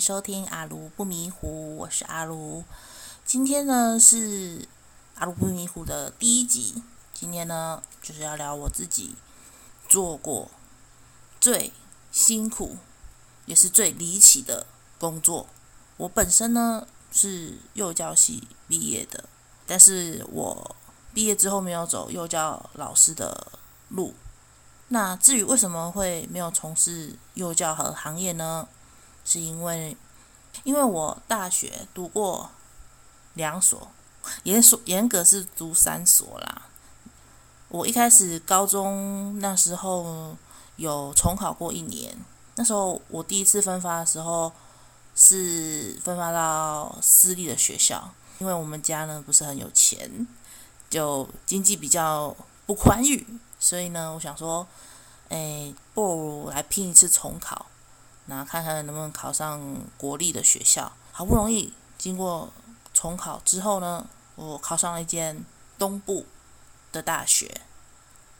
收听阿卢不迷糊，我是阿卢。今天呢是阿卢不迷糊的第一集。今天呢就是要聊我自己做过最辛苦也是最离奇的工作。我本身呢是幼教系毕业的，但是我毕业之后没有走幼教老师的路。那至于为什么会没有从事幼教和行业呢？是因为，因为我大学读过两所，严所严格是读三所啦。我一开始高中那时候有重考过一年，那时候我第一次分发的时候是分发到私立的学校，因为我们家呢不是很有钱，就经济比较不宽裕。所以呢，我想说，哎，不如来拼一次重考，那看看能不能考上国立的学校。好不容易经过重考之后呢，我考上了一间东部的大学。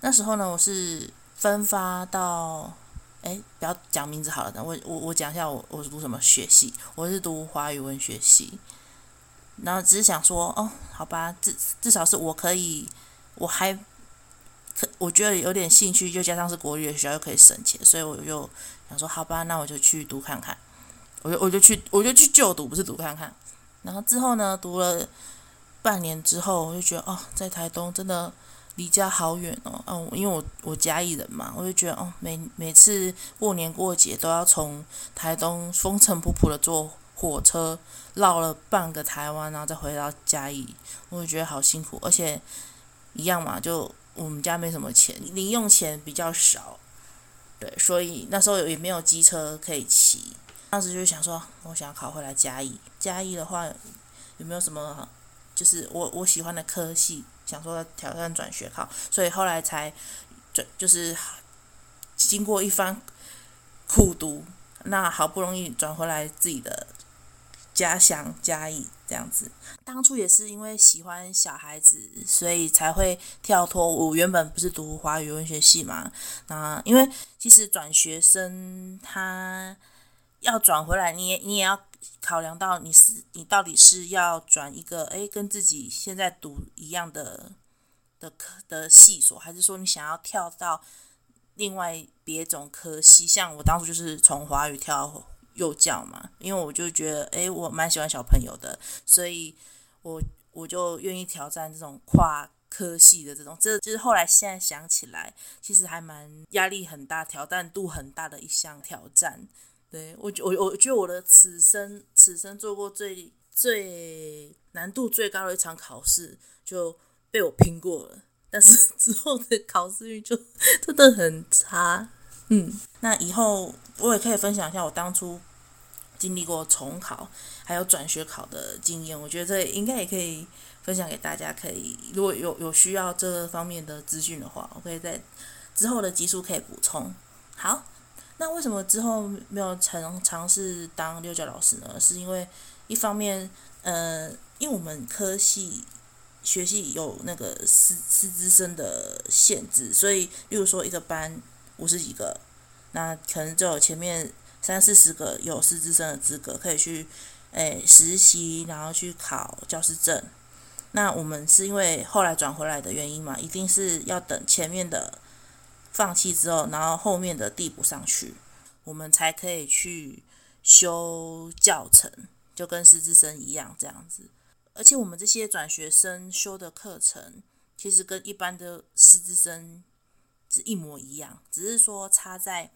那时候呢，我是分发到，哎，不要讲名字好了，我我我讲一下我我是读什么学系，我是读华语文学系。然后只是想说，哦，好吧，至至少是我可以，我还。可我觉得有点兴趣，又加上是国立的学校，又可以省钱，所以我就想说，好吧，那我就去读看看。我就我就去我就去就读，不是读看看。然后之后呢，读了半年之后，我就觉得哦，在台东真的离家好远哦。嗯，因为我我嘉义人嘛，我就觉得哦，每每次过年过节都要从台东风尘仆仆的坐火车绕了半个台湾，然后再回到嘉义，我就觉得好辛苦，而且一样嘛，就。我们家没什么钱，零用钱比较少，对，所以那时候也没有机车可以骑。当时就想说，我想要考回来嘉义。嘉义的话，有没有什么就是我我喜欢的科系？想说挑战转学考，所以后来才转，就是经过一番苦读，那好不容易转回来自己的。家乡嘉义这样子，当初也是因为喜欢小孩子，所以才会跳脱。我原本不是读华语文学系嘛，那因为其实转学生他要转回来，你也你也要考量到你是你到底是要转一个诶跟自己现在读一样的的科的系所，还是说你想要跳到另外别种科系？像我当初就是从华语跳。幼教嘛，因为我就觉得，诶，我蛮喜欢小朋友的，所以我我就愿意挑战这种跨科系的这种，这就是后来现在想起来，其实还蛮压力很大、挑战度很大的一项挑战。对，我我我觉得我的此生此生做过最最难度最高的一场考试就被我拼过了，但是 之后的考试运就真的很差。嗯，那以后我也可以分享一下我当初经历过重考还有转学考的经验，我觉得这应该也可以分享给大家。可以如果有有需要这方面的资讯的话，我可以在之后的集数可以补充。好，那为什么之后没有尝尝试当幼教老师呢？是因为一方面，呃，因为我们科系学系有那个师师资生的限制，所以例如说一个班。五十几个，那可能就有前面三四十个有师资生的资格，可以去诶、实习，然后去考教师证。那我们是因为后来转回来的原因嘛，一定是要等前面的放弃之后，然后后面的递补上去，我们才可以去修教程，就跟师资生一样这样子。而且我们这些转学生修的课程，其实跟一般的师资生。是一模一样，只是说差在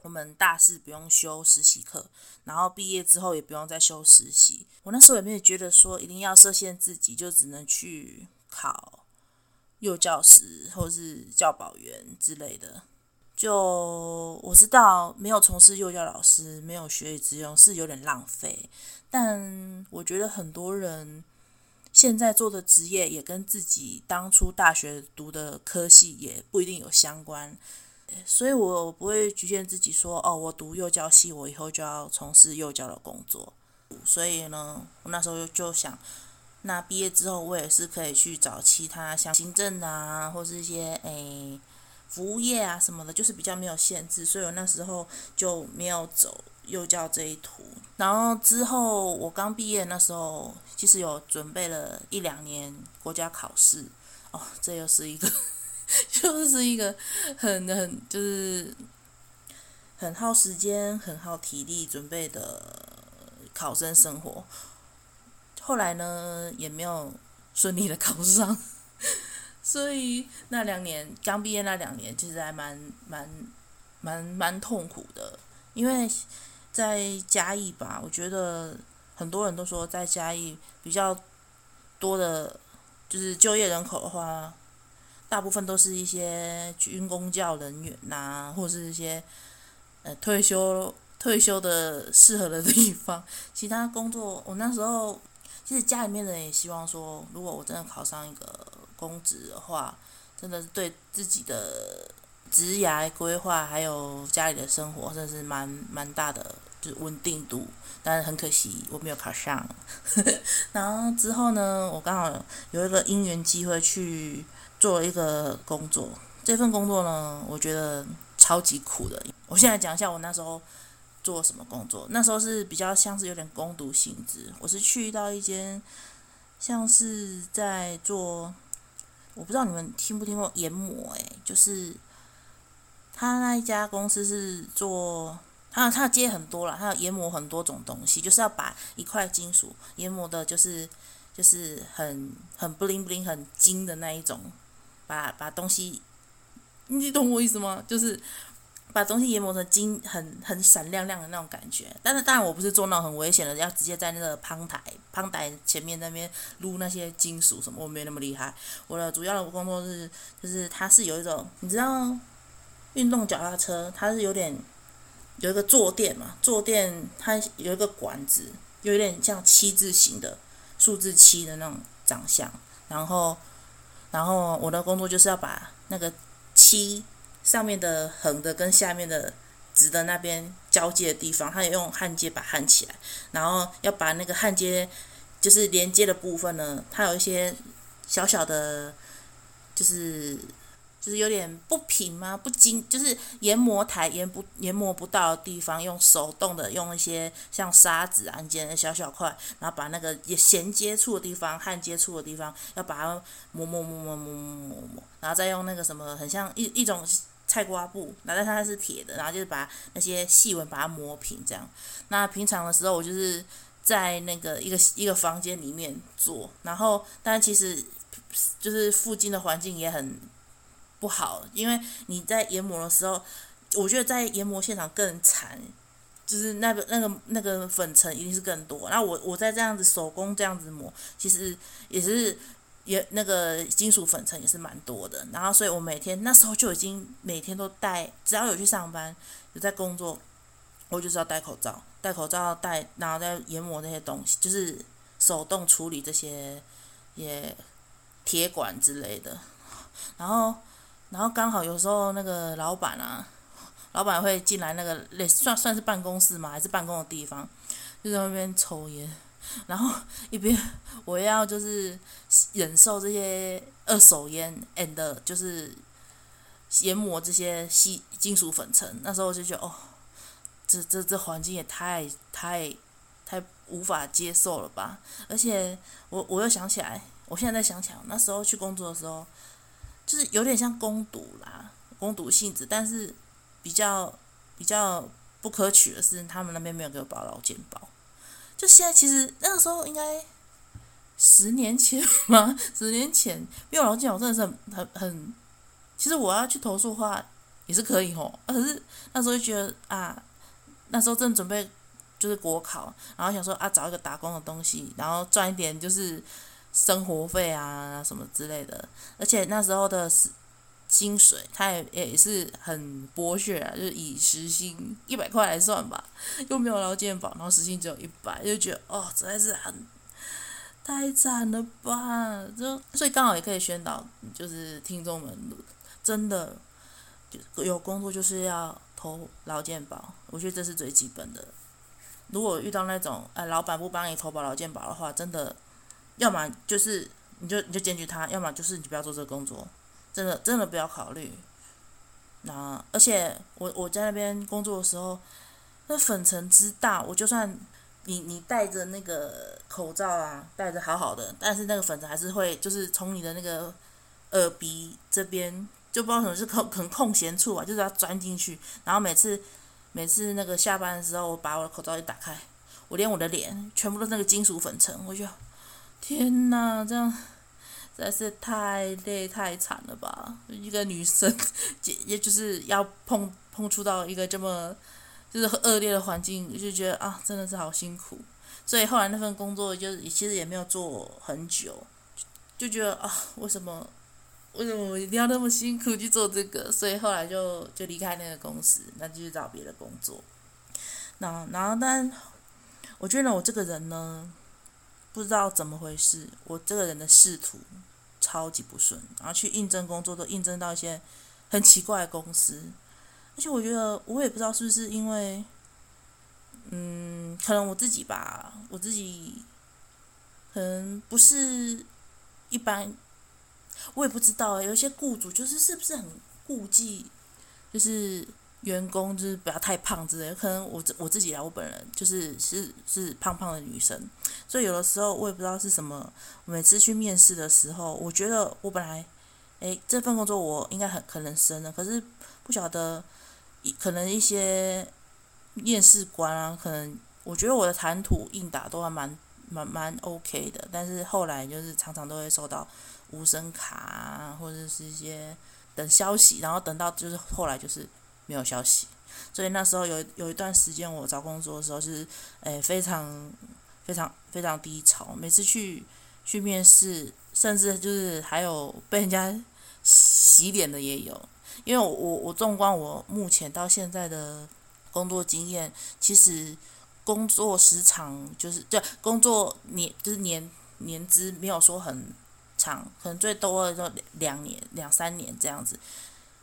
我们大四不用修实习课，然后毕业之后也不用再修实习。我那时候也没有觉得说一定要设限自己，就只能去考幼教师或是教保员之类的。就我知道，没有从事幼教老师，没有学以致用是有点浪费，但我觉得很多人。现在做的职业也跟自己当初大学读的科系也不一定有相关，所以我不会局限自己说哦，我读幼教系，我以后就要从事幼教的工作。所以呢，我那时候就想，那毕业之后我也是可以去找其他像行政啊，或是一些诶服务业啊什么的，就是比较没有限制。所以我那时候就没有走幼教这一途。然后之后我刚毕业那时候，其实有准备了一两年国家考试。哦，这又是一个，就是一个很很就是很耗时间、很耗体力准备的考生生活。后来呢，也没有顺利的考上。所以那两年刚毕业那两年，其实还蛮蛮蛮蛮痛苦的，因为在嘉义吧，我觉得很多人都说在嘉义比较多的，就是就业人口的话，大部分都是一些军公教人员呐、或者是一些呃退休退休的适合的地方。其他工作，我那时候其实家里面人也希望说，如果我真的考上一个。公职的话，真的是对自己的职涯规划，还有家里的生活，真的是蛮蛮大的，就是稳定度。但是很可惜，我没有考上。然后之后呢，我刚好有一个因缘机会去做一个工作。这份工作呢，我觉得超级苦的。我现在讲一下我那时候做什么工作。那时候是比较像是有点攻读性质。我是去到一间像是在做。我不知道你们听不听过研磨？诶，就是他那一家公司是做，他他接很多了，他要研磨很多种东西，就是要把一块金属研磨的，就是就是很很 bling bling 很金的那一种，把把东西，你懂我意思吗？就是。把东西研磨成金，很很闪亮亮的那种感觉。但是当然我不是做那种很危险的，要直接在那个烹台烹台前面那边撸那些金属什么，我没那么厉害。我的主要的工作是，就是它是有一种，你知道，运动脚踏车它是有点有一个坐垫嘛，坐垫它有一个管子，有点像七字形的数字七的那种长相。然后，然后我的工作就是要把那个七。上面的横的跟下面的直的那边交界的地方，它也用焊接把焊起来，然后要把那个焊接就是连接的部分呢，它有一些小小的，就是就是有点不平吗？不精，就是研磨台研不研磨不到的地方，用手动的用一些像砂纸啊，剪的小小块，然后把那个也衔接处的地方、焊接处的地方，要把它磨磨磨磨磨磨磨磨，然后再用那个什么，很像一一种。菜瓜布，拿在它是铁的，然后就是把那些细纹把它磨平，这样。那平常的时候，我就是在那个一个一个房间里面做，然后但其实就是附近的环境也很不好，因为你在研磨的时候，我觉得在研磨现场更惨，就是那个那个那个粉尘一定是更多。然后我我在这样子手工这样子磨，其实也是。也那个金属粉尘也是蛮多的，然后所以我每天那时候就已经每天都戴，只要有去上班有在工作，我就是要戴口罩，戴口罩戴，然后再研磨那些东西，就是手动处理这些也铁管之类的，然后然后刚好有时候那个老板啊，老板会进来那个类算算是办公室嘛，还是办公的地方，就在那边抽烟。然后 一边我要就是忍受这些二手烟，and 就是研磨这些细金属粉尘。那时候我就觉得哦，这这这环境也太太太无法接受了吧！而且我我又想起来，我现在在想起来，那时候去工作的时候，就是有点像攻读啦，攻读性质，但是比较比较不可取的是，他们那边没有给我保劳健保。就现在，其实那个时候应该十年前吗？十年前没有劳健保真的是很很很。其实我要去投诉的话也是可以吼，可是那时候就觉得啊，那时候正准备就是国考，然后想说啊，找一个打工的东西，然后赚一点就是生活费啊什么之类的。而且那时候的。薪水，他也也是很剥削啊，就是以时薪一百块来算吧，又没有劳健保，然后时薪只有一百，就觉得哦，实在是很太惨了吧！就所以刚好也可以宣导，就是听众们真的就有工作就是要投劳健保，我觉得这是最基本的。如果遇到那种哎，老板不帮你投保劳健保的话，真的，要么就是你就你就检举他，要么就是你不要做这个工作。真的真的不要考虑。那而且我我在那边工作的时候，那粉尘之大，我就算你你戴着那个口罩啊，戴着好好的，但是那个粉尘还是会就是从你的那个耳鼻这边，就不知道什么是空可能空闲处啊，就是要钻进去。然后每次每次那个下班的时候，我把我的口罩一打开，我连我的脸全部都是那个金属粉尘，我就天哪，这样实在是太累太惨了吧！一个女生，也就是要碰碰触到一个这么。就是恶劣的环境，就觉得啊，真的是好辛苦。所以后来那份工作就是其实也没有做很久，就觉得啊，为什么为什么我一定要那么辛苦去做这个？所以后来就就离开那个公司，那就去找别的工作。那然后但我觉得我这个人呢，不知道怎么回事，我这个人的仕途超级不顺，然后去应征工作都应征到一些很奇怪的公司。而且我觉得，我也不知道是不是因为，嗯，可能我自己吧，我自己可能不是一般，我也不知道。有些雇主就是是不是很顾忌，就是员工就是不要太胖之类的。可能我我自己啊，我本人就是是是胖胖的女生，所以有的时候我也不知道是什么。每次去面试的时候，我觉得我本来，诶，这份工作我应该很可能升了，可是不晓得。可能一些面试官啊，可能我觉得我的谈吐应答都还蛮蛮蛮 OK 的，但是后来就是常常都会收到无声卡啊，或者是一些等消息，然后等到就是后来就是没有消息，所以那时候有有一段时间我找工作的时候，是诶非常非常非常低潮，每次去去面试，甚至就是还有被人家洗脸的也有。因为我我我纵观我目前到现在的工作经验，其实工作时长就是对工作年就是年年资没有说很长，可能最多的就两年两三年这样子，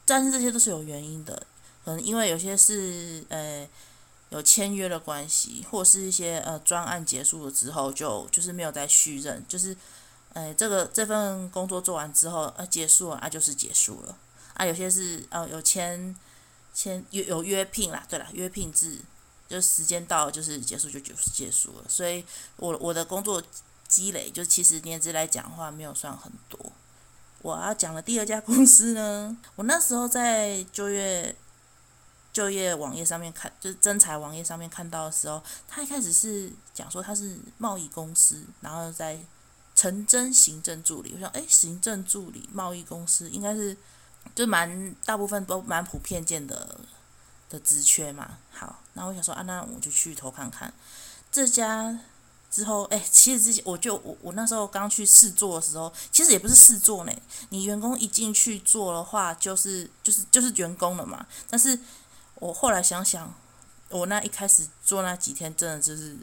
但是这些都是有原因的，可能因为有些是呃有签约的关系，或是一些呃专案结束了之后就就是没有再续任，就是呃这个这份工作做完之后呃结束了啊就是结束了。啊，有些是呃有签签有有约聘啦，对啦，约聘制，就时间到就是结束就就结束了。所以我我的工作积累，就其实年资来讲的话，没有算很多。我要讲的第二家公司呢，我那时候在就业就业网页上面看，就是征才网页上面看到的时候，他一开始是讲说他是贸易公司，然后在诚征行政助理。我想，哎，行政助理贸易公司应该是。就蛮大部分都蛮普遍见的的职缺嘛，好，那我想说啊，那我就去投看看这家。之后，哎，其实之前我就我我那时候刚去试做的时候，其实也不是试做呢。你员工一进去做的话，就是就是就是员工了嘛。但是我后来想想，我那一开始做那几天，真的就是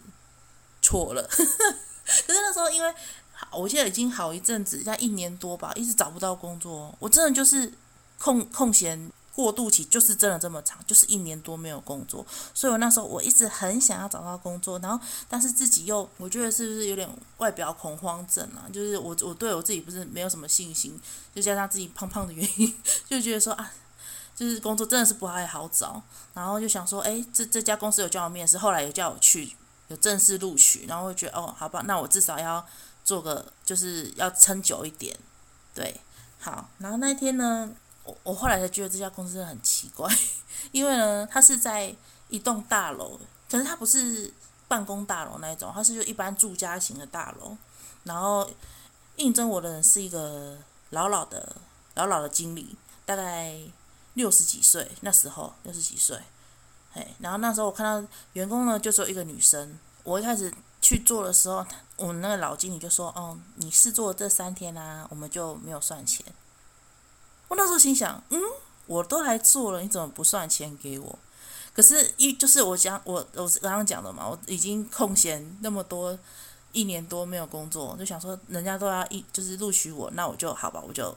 错了。可是那时候因为好我现在已经好一阵子，在一年多吧，一直找不到工作，我真的就是。空空闲过渡期就是真的这么长，就是一年多没有工作，所以我那时候我一直很想要找到工作，然后但是自己又我觉得是不是有点外表恐慌症啊？就是我我对我自己不是没有什么信心，就加上自己胖胖的原因，就觉得说啊，就是工作真的是不太好找，然后就想说，哎，这这家公司有叫我面试，后来有叫我去，有正式录取，然后我觉得哦，好吧，那我至少要做个，就是要撑久一点，对，好，然后那一天呢。我我后来才觉得这家公司很奇怪，因为呢，它是在一栋大楼，可是它不是办公大楼那种，它是就一般住家型的大楼。然后应征我的人是一个老老的、老老的经理，大概六十几岁，那时候六十几岁。嘿，然后那时候我看到员工呢，就只有一个女生。我一开始去做的时候，我们那个老经理就说：“哦，你试做这三天啊，我们就没有算钱。”我那时候心想，嗯，我都来做了，你怎么不算钱给我？可是，一就是我讲，我我刚刚讲的嘛，我已经空闲那么多一年多没有工作，就想说人家都要一就是录取我，那我就好吧，我就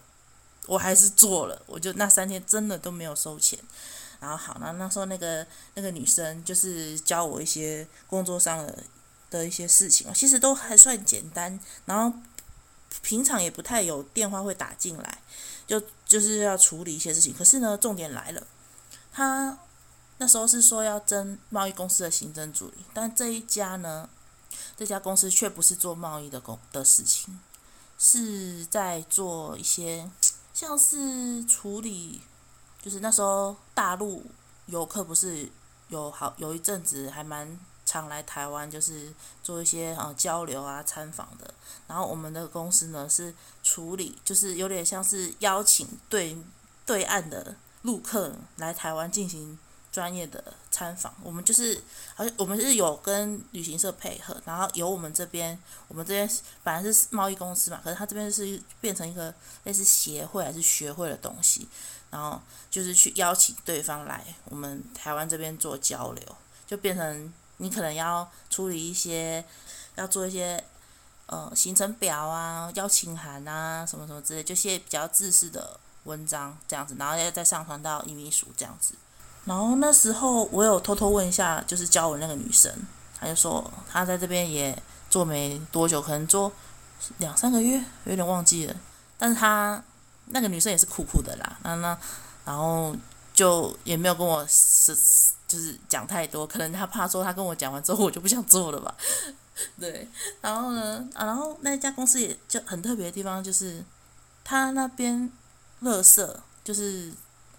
我还是做了，我就那三天真的都没有收钱。然后好，那那时候那个那个女生就是教我一些工作上的的一些事情，其实都还算简单，然后平常也不太有电话会打进来。就就是要处理一些事情，可是呢，重点来了，她那时候是说要争贸易公司的行政助理，但这一家呢，这家公司却不是做贸易的工的事情，是在做一些像是处理，就是那时候大陆游客不是有好有一阵子还蛮常来台湾，就是做一些呃交流啊参访的，然后我们的公司呢是处理，就是有点像是邀请对对岸的陆客来台湾进行。专业的参访，我们就是，好像我们是有跟旅行社配合，然后由我们这边，我们这边本来是贸易公司嘛，可是他这边是变成一个类似协会还是学会的东西，然后就是去邀请对方来我们台湾这边做交流，就变成你可能要处理一些，要做一些呃行程表啊、邀请函啊什么什么之类，就些比较制式的文章这样子，然后要再上传到移民署这样子。然后那时候我有偷偷问一下，就是教我那个女生，她就说她在这边也做没多久，可能做两三个月，有点忘记了。但是她那个女生也是酷酷的啦，那那然后就也没有跟我是就是讲太多，可能她怕说她跟我讲完之后我就不想做了吧。对，然后呢，啊，然后那家公司也就很特别的地方就是，他那边垃圾就是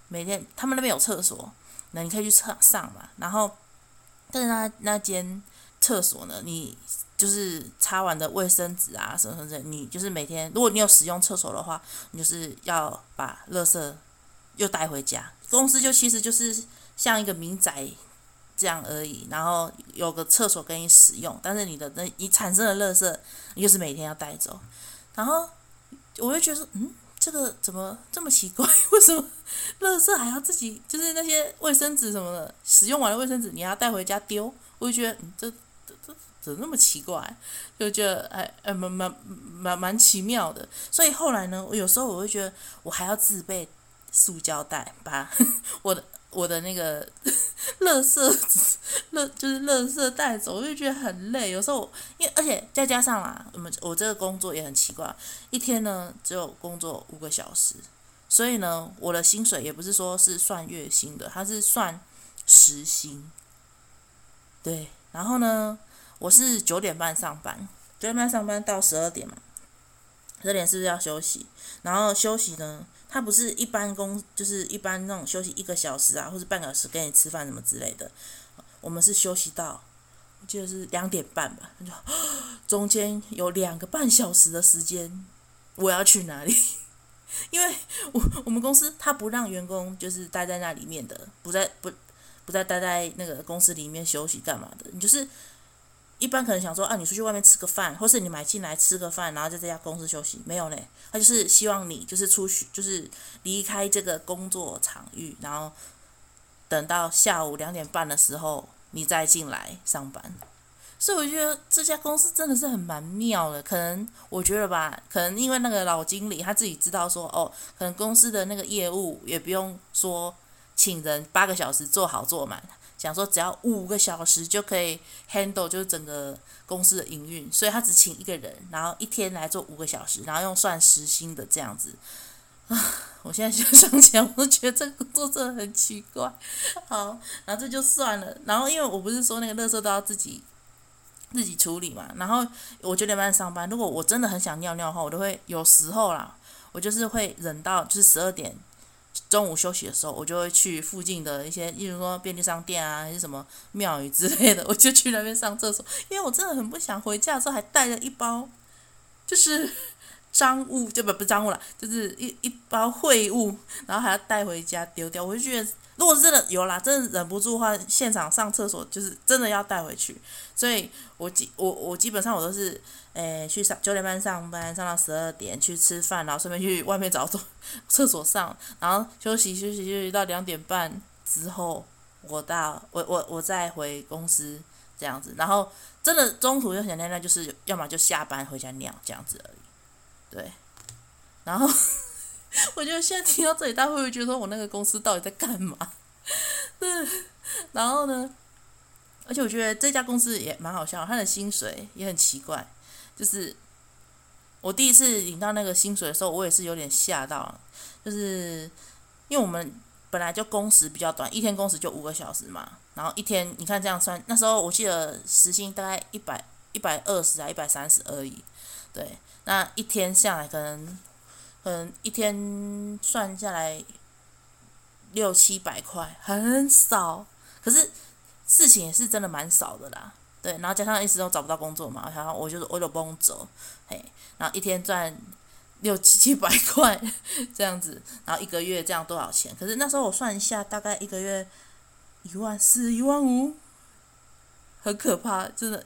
每天他们那边有厕所。那你可以去上上嘛，然后，但是那那间厕所呢，你就是擦完的卫生纸啊什么什么的，你就是每天，如果你有使用厕所的话，你就是要把垃圾又带回家。公司就其实就是像一个民宅这样而已，然后有个厕所给你使用，但是你的那你产生的垃圾，你就是每天要带走。然后我就觉得，嗯。这个怎么这么奇怪？为什么垃圾还要自己？就是那些卫生纸什么的，使用完的卫生纸你要带回家丢？我就觉得，这这这怎么那么奇怪？就觉得哎哎，蛮蛮蛮蛮奇妙的。所以后来呢，我有时候我会觉得，我还要自备塑胶袋，把 我的。我的那个 垃圾，垃就是垃圾带走，我就觉得很累。有时候，因为而且再加上啊，我们我这个工作也很奇怪，一天呢只有工作五个小时，所以呢，我的薪水也不是说是算月薪的，它是算时薪。对，然后呢，我是九点半上班，九点半上班到十二点嘛，十二点是不是要休息？然后休息呢？他不是一般工，就是一般那种休息一个小时啊，或者半个小时跟你吃饭什么之类的。我们是休息到，我记得是两点半吧。就中间有两个半小时的时间，我要去哪里？因为我我们公司他不让员工就是待在那里面的，不在不不再待在那个公司里面休息干嘛的？你就是。一般可能想说啊，你出去外面吃个饭，或是你买进来吃个饭，然后在这家公司休息，没有呢。他就是希望你就是出去，就是离开这个工作场域，然后等到下午两点半的时候，你再进来上班。所以我觉得这家公司真的是很蛮妙的。可能我觉得吧，可能因为那个老经理他自己知道说，哦，可能公司的那个业务也不用说请人八个小时做好做满。想说只要五个小时就可以 handle 就是整个公司的营运，所以他只请一个人，然后一天来做五个小时，然后用算时薪的这样子。啊，我现在就 想起来，我都觉得这个工作真的很奇怪。好，然后这就算了。然后因为我不是说那个垃圾都要自己自己处理嘛，然后我九点半上班，如果我真的很想尿尿的话，我都会有时候啦，我就是会忍到就是十二点。中午休息的时候，我就会去附近的一些，例如说便利商店啊，还是什么庙宇之类的，我就去那边上厕所。因为我真的很不想回家的时候还带着一包，就是脏物，就不不脏物了，就是一一包秽物，然后还要带回家丢掉。我就觉得，如果真的有啦，真的忍不住的话，现场上厕所就是真的要带回去。所以我基我我基本上我都是。诶，去上九点半上班，上到十二点去吃饭，然后顺便去外面找厕厕所上，然后休息休息休息到两点半之后，我到我我我再回公司这样子，然后真的中途又想尿尿，就是要么就下班回家尿这样子而已。对，然后 我觉得现在听到这里，大家会不会觉得说我那个公司到底在干嘛？嗯，然后呢，而且我觉得这家公司也蛮好笑，他的薪水也很奇怪。就是我第一次领到那个薪水的时候，我也是有点吓到，就是因为我们本来就工时比较短，一天工时就五个小时嘛，然后一天你看这样算，那时候我记得时薪大概一百一百二十啊，一百三十而已，对，那一天下来可能可能一天算下来六七百块，很少，可是事情也是真的蛮少的啦，对，然后加上一直都找不到工作嘛，然后我就我就不用走，嘿，然后一天赚。六七七百块这样子，然后一个月这样多少钱？可是那时候我算一下，大概一个月一万四、一万五，很可怕，真的。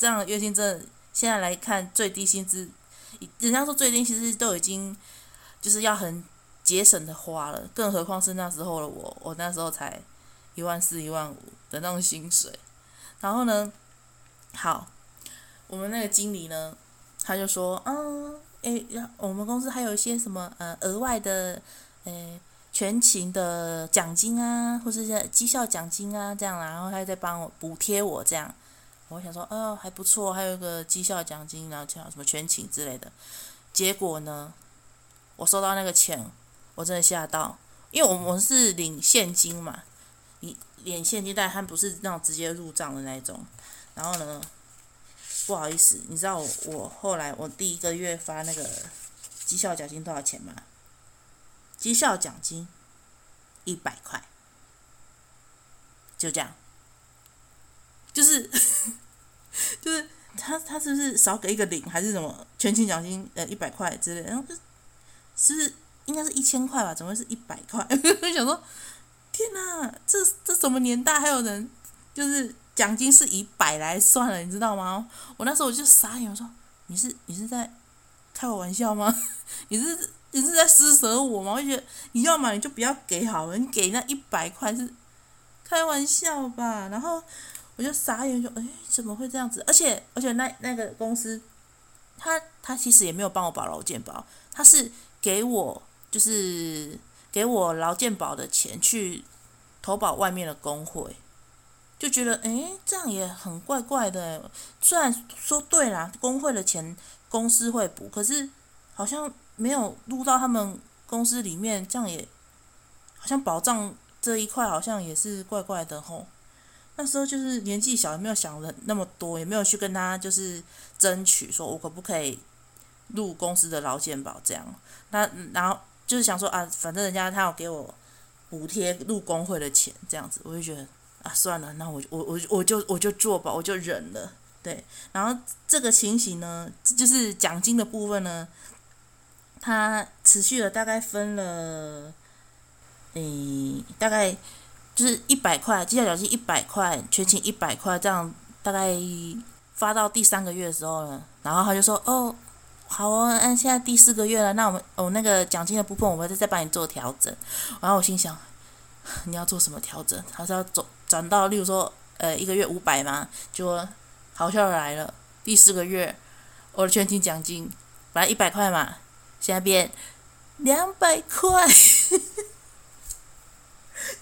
这样的月薪真的，现在来看最低薪资，人家说最低薪资都已经就是要很节省的花了，更何况是那时候的我，我那时候才一万四、一万五的那种薪水。然后呢，好，我们那个经理呢，他就说，嗯。诶，我们公司还有一些什么呃额外的，诶全勤的奖金啊，或者是绩效奖金啊，这样啦，然后他在帮我补贴我这样，我想说哦还不错，还有一个绩效奖金，然后叫什么全勤之类的。结果呢，我收到那个钱，我真的吓到，因为我们是领现金嘛，你领现金，但他不是那种直接入账的那种，然后呢。不好意思，你知道我后来我第一个月发那个绩效奖金多少钱吗？绩效奖金一百块，就这样，就是就是他他是不是少给一个零还是什么全勤奖金呃一百块之类？然后是是应该是一千块吧？怎么会是一百块？我想说，天哪，这这什么年代还有人就是？奖金是以百来算了，你知道吗？我那时候我就傻眼，我说：“你是你是在开我玩笑吗？你是你是在施舍我吗？”我就觉得你要嘛你就不要给好了，你给那一百块是开玩笑吧？然后我就傻眼，说：“哎，怎么会这样子？而且而且那那个公司，他他其实也没有帮我保劳健保，他是给我就是给我劳健保的钱去投保外面的工会。”就觉得诶，这样也很怪怪的。虽然说对啦，工会的钱公司会补，可是好像没有入到他们公司里面，这样也好像保障这一块好像也是怪怪的吼。那时候就是年纪小，也没有想的那么多，也没有去跟他就是争取，说我可不可以入公司的劳健保这样。那然后就是想说啊，反正人家他要给我补贴入工会的钱，这样子，我就觉得。啊，算了，那我我我我就我就做吧，我就忍了。对，然后这个情形呢，就是奖金的部分呢，它持续了大概分了，诶，大概就是一百块，绩效奖金一百块，全勤一百块，这样大概发到第三个月的时候呢，然后他就说，哦，好哦，按现在第四个月了，那我们哦那个奖金的部分，我们再再帮你做调整。然后我心想，你要做什么调整？还是要走？转到，例如说，呃，一个月五百嘛，就好笑来了。第四个月，我的全勤奖金本来一百块嘛，现在变两百块，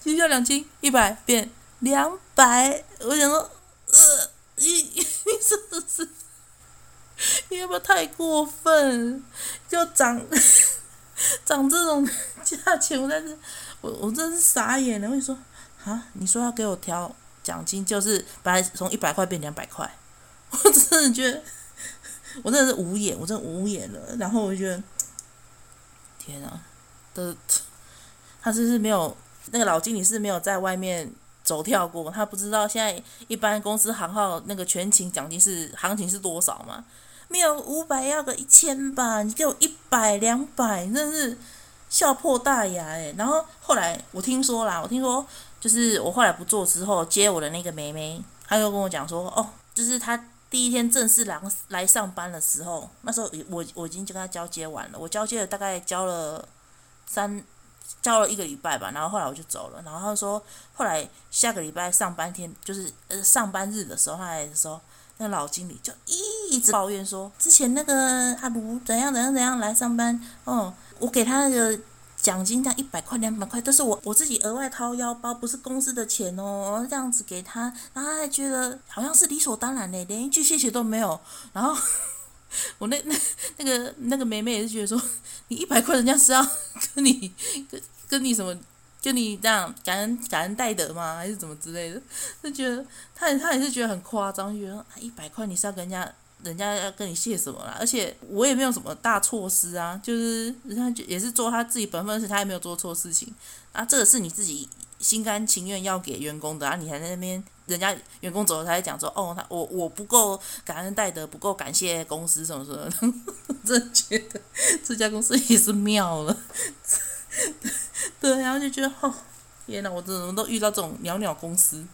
绩效奖金一百变两百。我想说，呃，你你是不是？你要不要太过分？就涨涨这种价钱，我在这，我我真是傻眼了。我跟你说。啊！你说要给我调奖金，就是本来从一百块变两百块，我真的觉得，我真的是无言，我真的无言了。然后我就觉得，天啊，的，他真是没有那个老经理是没有在外面走跳过？他不知道现在一般公司行号那个全勤奖金是行情是多少吗？没有五百，要个一千吧？你给我一百两百，真是笑破大牙哎！然后后来我听说啦，我听说。就是我后来不做之后，接我的那个妹妹，她又跟我讲说，哦，就是她第一天正式来来上班的时候，那时候我我已经就跟她交接完了，我交接了大概交了三交了一个礼拜吧，然后后来我就走了，然后他说后来下个礼拜上班天就是呃上班日的时候，他来的时候，那个老经理就一直抱怨说，之前那个阿卢怎样怎样怎样来上班，哦，我给他那个。奖金这样一百块两百块都是我我自己额外掏腰包，不是公司的钱哦。这样子给他，然后他还觉得好像是理所当然的，连一句谢谢都没有。然 后 我那 那那个那个妹妹也是觉得说，你一百块人家是要跟你跟跟你什么就你这样感恩感恩戴德吗？还是怎么之类的？就觉得他他也是觉得很夸张，觉得一百块你是要跟人家人家要跟你谢什么啦？而且我也没有什么大错失啊，就是人家也是做他自己本分的事，他也没有做错事情啊。这个是你自己心甘情愿要给员工的啊，你还在那边人家员工走了，他还讲说哦，他我我不够感恩戴德，不够感谢公司什么什么的。真的觉得这家公司也是妙了。对，然后就觉得哦，天哪，我怎么都遇到这种鸟鸟公司？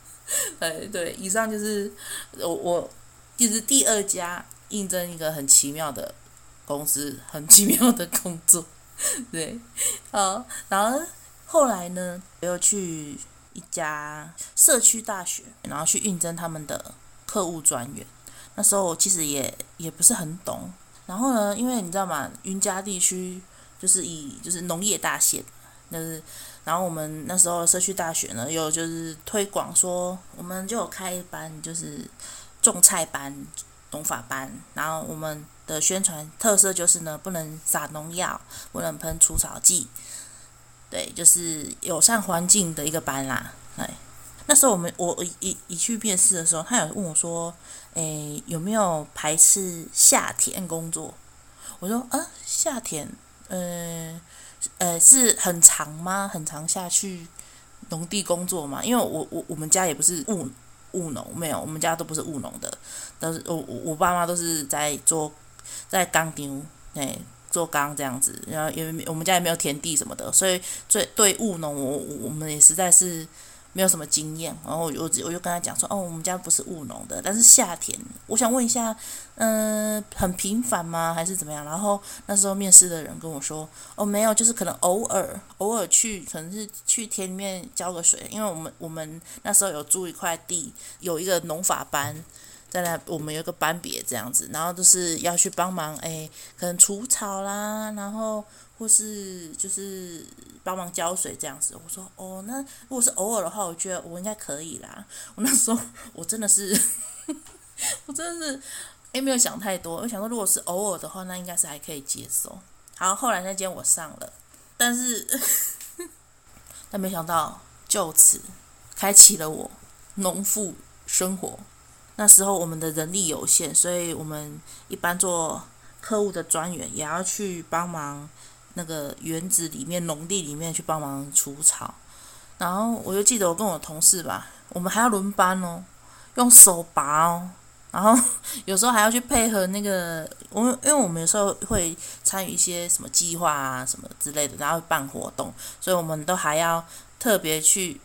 哎，对，以上就是我我就是第二家应征一个很奇妙的公司，很奇妙的工作。对，好，然后后来呢，我又去一家社区大学，然后去应征他们的客户专员。那时候我其实也也不是很懂。然后呢，因为你知道吗？云嘉地区。就是以就是农业大县，就是然后我们那时候社区大学呢，有就是推广说，我们就有开一班就是种菜班、农法班，然后我们的宣传特色就是呢，不能撒农药，不能喷除草剂，对，就是友善环境的一个班啦。哎，那时候我们我一一去面试的时候，他有问我说，诶，有没有排斥下田工作？我说啊，下田。呃，呃，是很长吗？很长下去农地工作吗？因为我我我们家也不是务务农，没有，我们家都不是务农的，都是我我爸妈都是在做在钢丁哎做钢这样子，然后因为我们家也没有田地什么的，所以对对务农我我们也实在是。没有什么经验，然后我我就跟他讲说，哦，我们家不是务农的，但是下田，我想问一下，嗯、很频繁吗？还是怎么样？然后那时候面试的人跟我说，哦，没有，就是可能偶尔偶尔去，可能是去田里面浇个水，因为我们我们那时候有租一块地，有一个农法班，在那我们有个班别这样子，然后就是要去帮忙，哎，可能除草啦，然后。或是就是帮忙浇水这样子，我说哦，那如果是偶尔的话，我觉得我应该可以啦。我那时候我真的是，我真的是，诶，没有想太多。我想说，如果是偶尔的话，那应该是还可以接受。好，后来那间我上了，但是 但没想到就此开启了我农妇生活。那时候我们的人力有限，所以我们一般做客户的专员也要去帮忙。那个园子里面、农地里面去帮忙除草，然后我就记得我跟我同事吧，我们还要轮班哦，用手拔哦，然后有时候还要去配合那个，我们因为我们有时候会参与一些什么计划啊什么之类的，然后办活动，所以我们都还要特别去，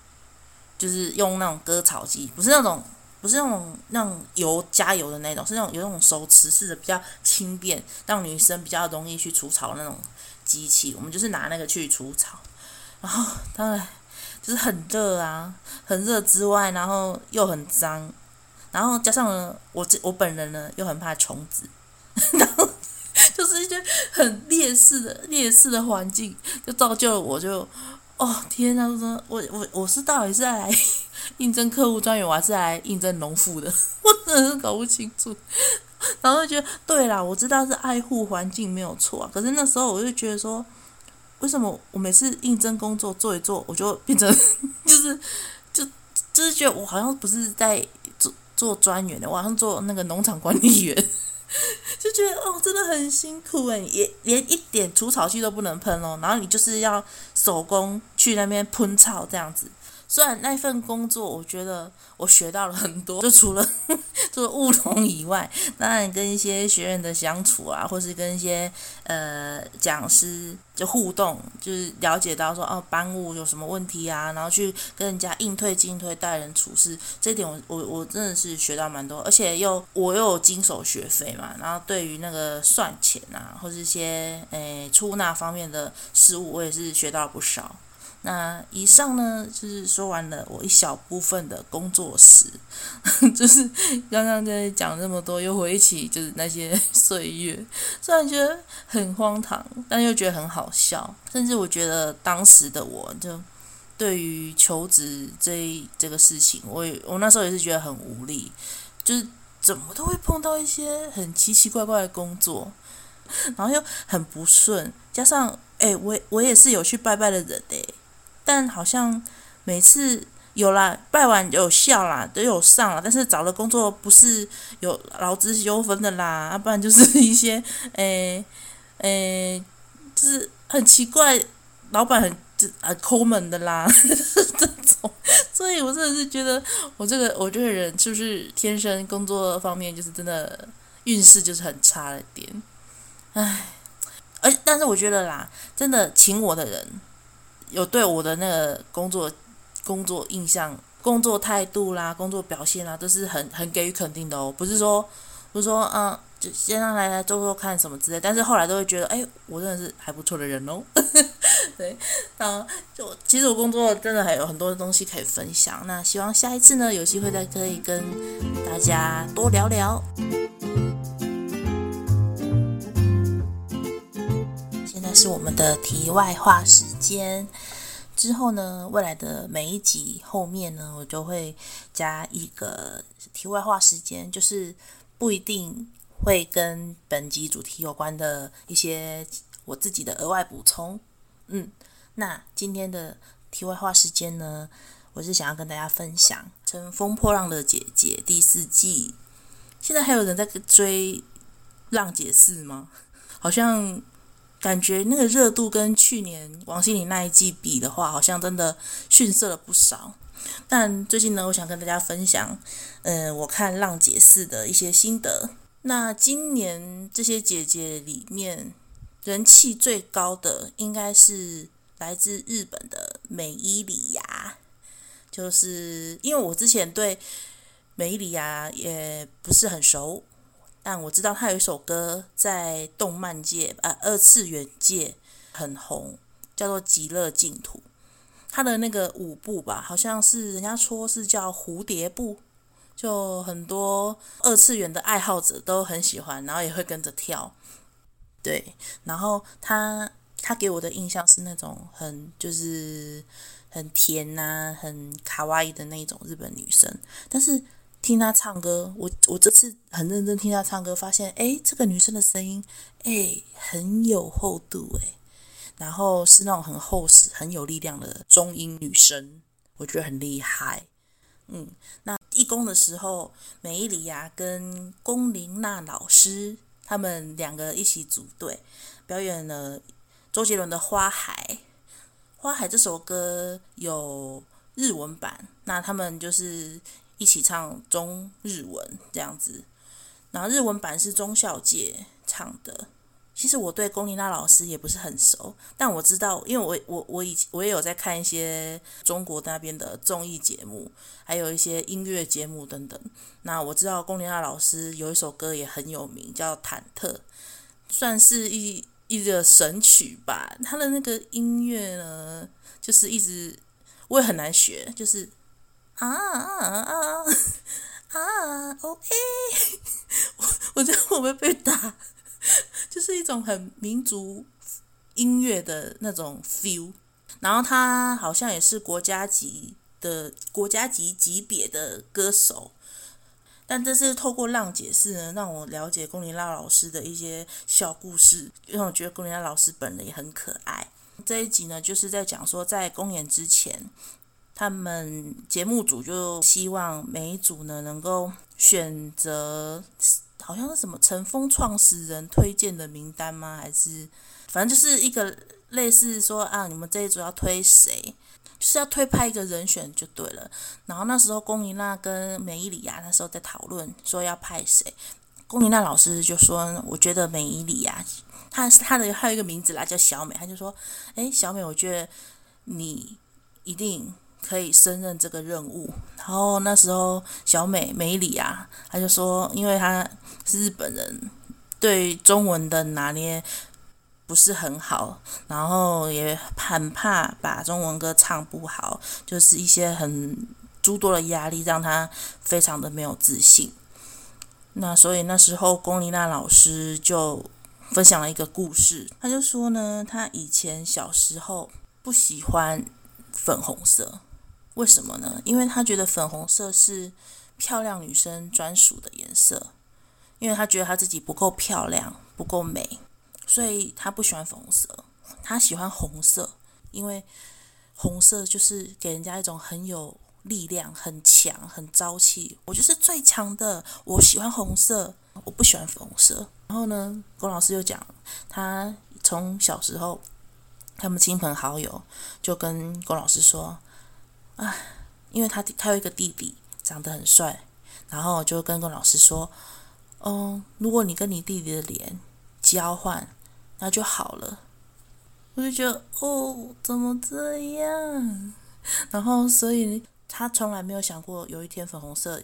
就是用那种割草机，不是那种。不是那种那种油加油的那种，是那种有那种手持式的，比较轻便，让女生比较容易去除草那种机器。我们就是拿那个去除草，然后当然就是很热啊，很热之外，然后又很脏，然后加上，我这我本人呢又很怕虫子，然后就是一些很劣势的劣势的环境，就造就了我就。哦天呐，我我我我是到底是来 应征客户专员，我还是来应征农妇的？我真的是搞不清楚。然后就觉得，对啦，我知道是爱护环境没有错啊。可是那时候我就觉得说，为什么我每次应征工作做一做，我就变成 就是就就是觉得我好像不是在做做专员的，我好像做那个农场管理员。就觉得哦，真的很辛苦诶，也连一点除草剂都不能喷哦，然后你就是要手工去那边喷草这样子。虽然那份工作，我觉得我学到了很多，就除了 做务农以外，当然跟一些学员的相处啊，或是跟一些呃讲师就互动，就是了解到说哦班务有什么问题啊，然后去跟人家应退进退、待人处事，这点我我我真的是学到蛮多，而且又我又有经手学费嘛，然后对于那个算钱啊，或是一些诶出纳方面的事务，我也是学到了不少。那以上呢，就是说完了我一小部分的工作史，就是刚刚在讲那么多，又回忆起就是那些岁月，虽然觉得很荒唐，但又觉得很好笑。甚至我觉得当时的我就对于求职这这个事情，我也我那时候也是觉得很无力，就是怎么都会碰到一些很奇奇怪怪的工作，然后又很不顺，加上哎，我我也是有去拜拜的人哎。但好像每次有啦，拜完有效啦，都有上了，但是找的工作不是有劳资纠纷的啦，要不然就是一些诶诶，就是很奇怪，老板很就啊抠门的啦，这种，所以我真的是觉得我这个我这个人是不是天生工作方面就是真的运势就是很差了点，唉。而但是我觉得啦，真的请我的人有对我的那个工作工作印象、工作态度啦、工作表现啦，都是很很给予肯定的哦。不是说不是说嗯，就先让来来做做看什么之类，但是后来都会觉得，哎，我真的是还不错的人哦。对，啊，就其实我工作真的还有很多的东西可以分享。那希望下一次呢，有机会再可以跟大家多聊聊。是我们的题外话时间。之后呢，未来的每一集后面呢，我就会加一个题外话时间，就是不一定会跟本集主题有关的一些我自己的额外补充。嗯，那今天的题外话时间呢，我是想要跟大家分享《乘风破浪的姐姐》第四季。现在还有人在追浪姐四吗？好像。感觉那个热度跟去年王心凌那一季比的话，好像真的逊色了不少。但最近呢，我想跟大家分享，嗯、呃，我看《浪姐四》的一些心得。那今年这些姐姐里面，人气最高的应该是来自日本的美依里芽，就是因为我之前对美依里芽也不是很熟。但我知道他有一首歌在动漫界，呃，二次元界很红，叫做《极乐净土》。他的那个舞步吧，好像是人家说是叫蝴蝶步，就很多二次元的爱好者都很喜欢，然后也会跟着跳。对，然后他他给我的印象是那种很就是很甜呐、啊，很卡哇伊的那种日本女生，但是。听她唱歌，我我这次很认真听她唱歌，发现诶，这个女生的声音诶很有厚度诶，然后是那种很厚实、很有力量的中音女生，我觉得很厉害。嗯，那义工的时候，美伊里亚跟龚琳娜老师他们两个一起组队表演了周杰伦的《花海》。《花海》这首歌有日文版，那他们就是。一起唱中日文这样子，然后日文版是中孝介唱的。其实我对龚琳娜老师也不是很熟，但我知道，因为我我我以前我也有在看一些中国那边的综艺节目，还有一些音乐节目等等。那我知道龚琳娜老师有一首歌也很有名，叫《忐忑》，算是一一个神曲吧。他的那个音乐呢，就是一直我也很难学，就是。啊啊啊啊！！OK，，我 我觉得我会被打，就是一种很民族音乐的那种 feel。然后他好像也是国家级的国家级级别的歌手，但这是透过浪姐四呢，让我了解龚琳娜老师的一些小故事，因为我觉得龚琳娜老师本人也很可爱。这一集呢，就是在讲说在公演之前。他们节目组就希望每一组呢能够选择，好像是什么乘风创始人推荐的名单吗？还是反正就是一个类似说啊，你们这一组要推谁，就是要推派一个人选就对了。然后那时候龚琳娜跟美依里芽那时候在讨论说要派谁，龚琳娜老师就说，我觉得美依里芽，她是她的还有一个名字啦，叫小美，她就说，诶，小美，我觉得你一定。可以胜任这个任务。然后那时候小美美里啊，她就说，因为她是日本人，对中文的拿捏不是很好，然后也很怕把中文歌唱不好，就是一些很诸多的压力，让她非常的没有自信。那所以那时候龚琳娜老师就分享了一个故事，他就说呢，他以前小时候不喜欢粉红色。为什么呢？因为他觉得粉红色是漂亮女生专属的颜色，因为他觉得他自己不够漂亮，不够美，所以他不喜欢粉红色。他喜欢红色，因为红色就是给人家一种很有力量、很强、很朝气。我就是最强的，我喜欢红色，我不喜欢粉红色。然后呢，龚老师又讲，他从小时候，他们亲朋好友就跟龚老师说，啊，因为他他有一个弟弟，长得很帅，然后就跟龚老师说，哦，如果你跟你弟弟的脸交换，那就好了。我就觉得，哦，怎么这样？然后，所以他从来没有想过有一天粉红色。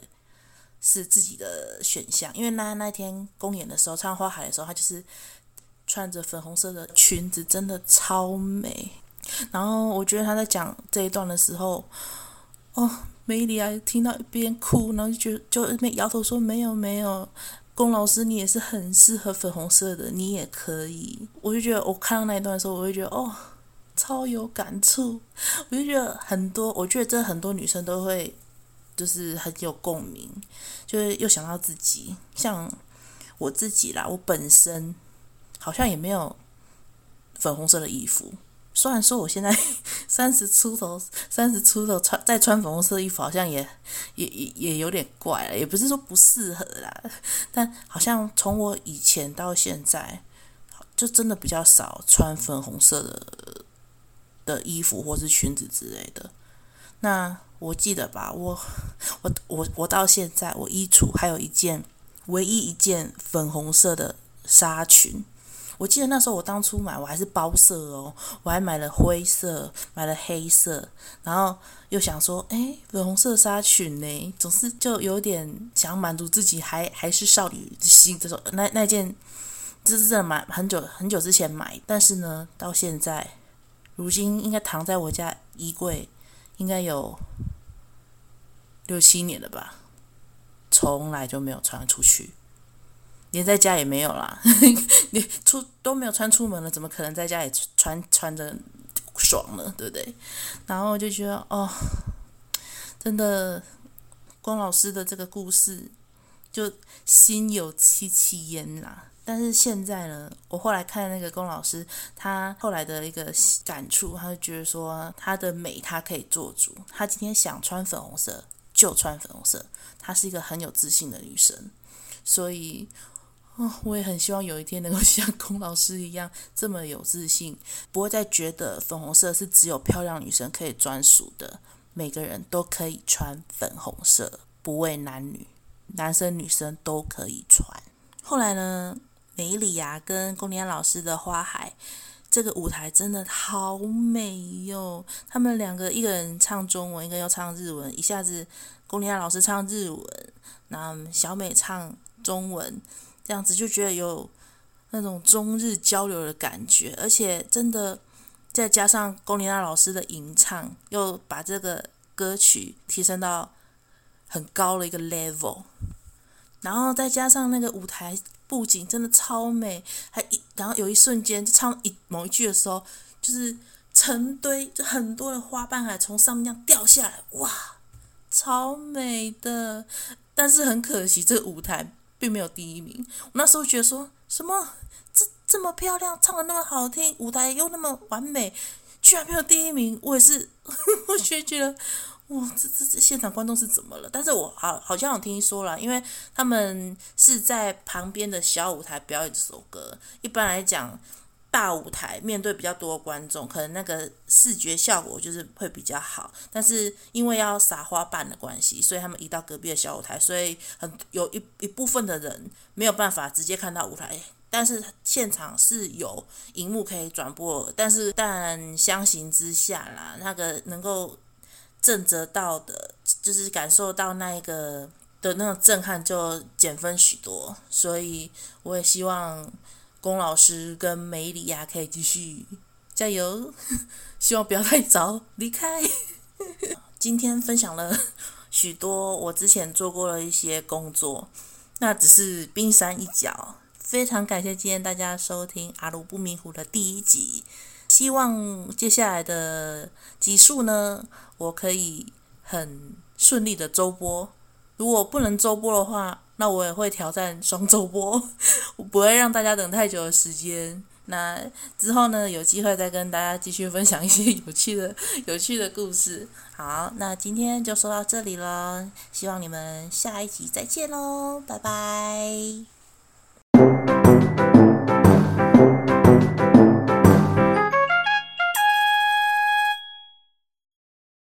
是自己的选项，因为那那天公演的时候，唱花海的时候，他就是穿着粉红色的裙子，真的超美。然后我觉得他在讲这一段的时候，哦，梅里啊，听到一边哭，然后就觉得就那摇头说没有没有，龚老师你也是很适合粉红色的，你也可以。我就觉得我看到那一段的时候，我会觉得哦，超有感触。我就觉得很多，我觉得这很多女生都会。就是很有共鸣，就是又想到自己，像我自己啦，我本身好像也没有粉红色的衣服。虽然说我现在 三十出头，三十出头穿再穿粉红色衣服，好像也也也也有点怪了，也不是说不适合啦，但好像从我以前到现在，就真的比较少穿粉红色的的衣服或是裙子之类的。那我记得吧，我我我我到现在，我衣橱还有一件唯一一件粉红色的纱裙。我记得那时候我当初买，我还是包色哦，我还买了灰色，买了黑色，然后又想说，哎，粉红色纱裙呢，总是就有点想满足自己还还是少女心这种，那那件这是真的买很久很久之前买，但是呢，到现在，如今应该躺在我家衣柜。应该有六七年了吧，从来就没有穿出去，连在家也没有啦。你出都没有穿出门了，怎么可能在家里穿穿着爽呢？对不对？然后就觉得哦，真的，龚老师的这个故事就心有戚戚焉啦。但是现在呢，我后来看那个龚老师，他后来的一个感触，他就觉得说，他的美他可以做主，他今天想穿粉红色就穿粉红色，她是一个很有自信的女生，所以，哦，我也很希望有一天能够 像龚老师一样这么有自信，不会再觉得粉红色是只有漂亮女生可以专属的，每个人都可以穿粉红色，不为男女，男生女生都可以穿。后来呢，梅里啊，跟龚琳安老师的《花海》这个舞台真的好美哟！他们两个，一个人唱中文，一个要唱日文，一下子龚琳安老师唱日文，那小美唱中文，这样子就觉得有那种中日交流的感觉，而且真的再加上龚琳娜老师的吟唱，又把这个歌曲提升到很高的一个 level，然后再加上那个舞台。布景真的超美，还一然后有一瞬间就唱一某一句的时候，就是成堆就很多的花瓣还从上面这样掉下来，哇，超美的。但是很可惜，这个舞台并没有第一名。我那时候觉得说什么这这么漂亮，唱的那么好听，舞台又那么完美，居然没有第一名。我也是，我觉觉得。哇，这这这现场观众是怎么了？但是我好好像有听说了，因为他们是在旁边的小舞台表演这首歌。一般来讲，大舞台面对比较多观众，可能那个视觉效果就是会比较好。但是因为要撒花瓣的关系，所以他们移到隔壁的小舞台，所以很有一一部分的人没有办法直接看到舞台。但是现场是有荧幕可以转播，但是但相形之下啦，那个能够。震慑到的，就是感受到那一个的那种震撼，就减分许多。所以我也希望龚老师跟梅里亚可以继续加油，希望不要太早离开。今天分享了 许多我之前做过的一些工作，那只是冰山一角。非常感谢今天大家收听《阿鲁不迷糊》的第一集。希望接下来的集数呢，我可以很顺利的周播。如果不能周播的话，那我也会挑战双周播，我不会让大家等太久的时间。那之后呢，有机会再跟大家继续分享一些 有趣的、有趣的故事。好，那今天就说到这里了，希望你们下一集再见喽，拜拜。